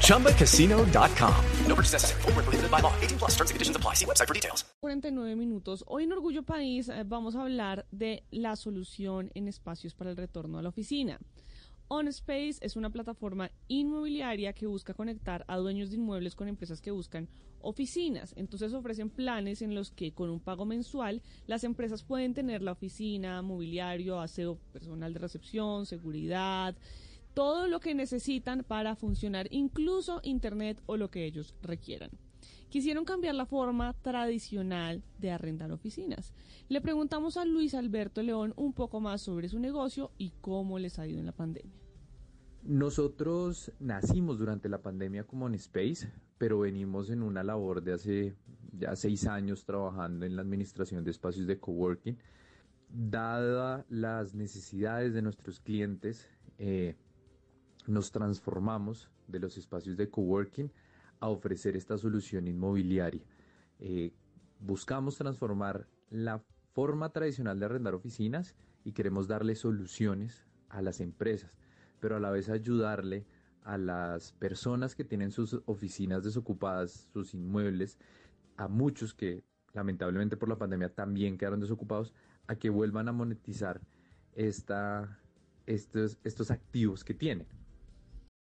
ChumbaCasino.com. No purchase necessary. Where prohibited by law. 18 plus terms and conditions apply. See website for details. 49 minutos. Hoy en Orgullo País eh, vamos a hablar de la solución en espacios para el retorno a la oficina. OnSpace es una plataforma inmobiliaria que busca conectar a dueños de inmuebles con empresas que buscan oficinas. Entonces ofrecen planes en los que con un pago mensual las empresas pueden tener la oficina, mobiliario, aseo personal de recepción, seguridad, todo lo que necesitan para funcionar, incluso Internet o lo que ellos requieran. Quisieron cambiar la forma tradicional de arrendar oficinas. Le preguntamos a Luis Alberto León un poco más sobre su negocio y cómo les ha ido en la pandemia. Nosotros nacimos durante la pandemia como en Space, pero venimos en una labor de hace ya seis años trabajando en la administración de espacios de coworking. Dada las necesidades de nuestros clientes, eh, nos transformamos de los espacios de coworking a ofrecer esta solución inmobiliaria. Eh, buscamos transformar la forma tradicional de arrendar oficinas y queremos darle soluciones a las empresas, pero a la vez ayudarle a las personas que tienen sus oficinas desocupadas, sus inmuebles, a muchos que lamentablemente por la pandemia también quedaron desocupados, a que vuelvan a monetizar esta, estos, estos activos que tienen.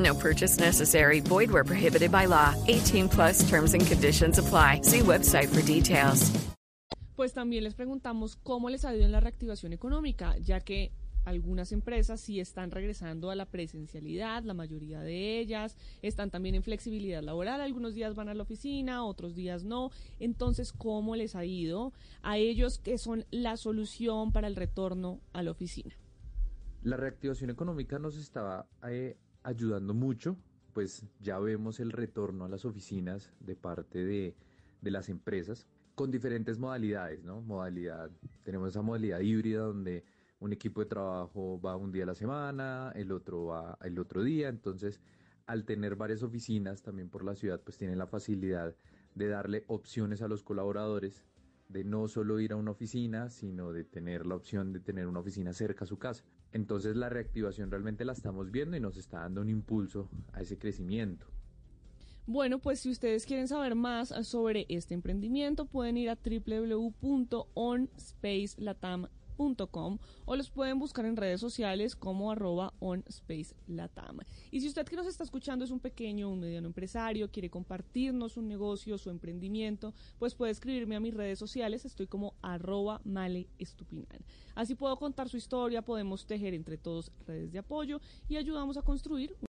No purchase necessary. Void where prohibited by law. 18 plus terms and conditions apply. See website for details. Pues también les preguntamos cómo les ha ido en la reactivación económica, ya que algunas empresas sí están regresando a la presencialidad, la mayoría de ellas están también en flexibilidad laboral, algunos días van a la oficina, otros días no. Entonces, ¿cómo les ha ido a ellos que son la solución para el retorno a la oficina? La reactivación económica nos estaba eh, ayudando mucho, pues ya vemos el retorno a las oficinas de parte de, de las empresas con diferentes modalidades, ¿no? Modalidad, tenemos esa modalidad híbrida donde un equipo de trabajo va un día a la semana, el otro va el otro día, entonces al tener varias oficinas también por la ciudad, pues tienen la facilidad de darle opciones a los colaboradores de no solo ir a una oficina, sino de tener la opción de tener una oficina cerca a su casa. Entonces la reactivación realmente la estamos viendo y nos está dando un impulso a ese crecimiento. Bueno, pues si ustedes quieren saber más sobre este emprendimiento, pueden ir a www.onspacelatam.com o los pueden buscar en redes sociales como arroba onspacelatam. Y si usted que nos está escuchando es un pequeño un mediano empresario, quiere compartirnos un negocio, su emprendimiento, pues puede escribirme a mis redes sociales, estoy como arroba maleestupinan. Así puedo contar su historia, podemos tejer entre todos redes de apoyo y ayudamos a construir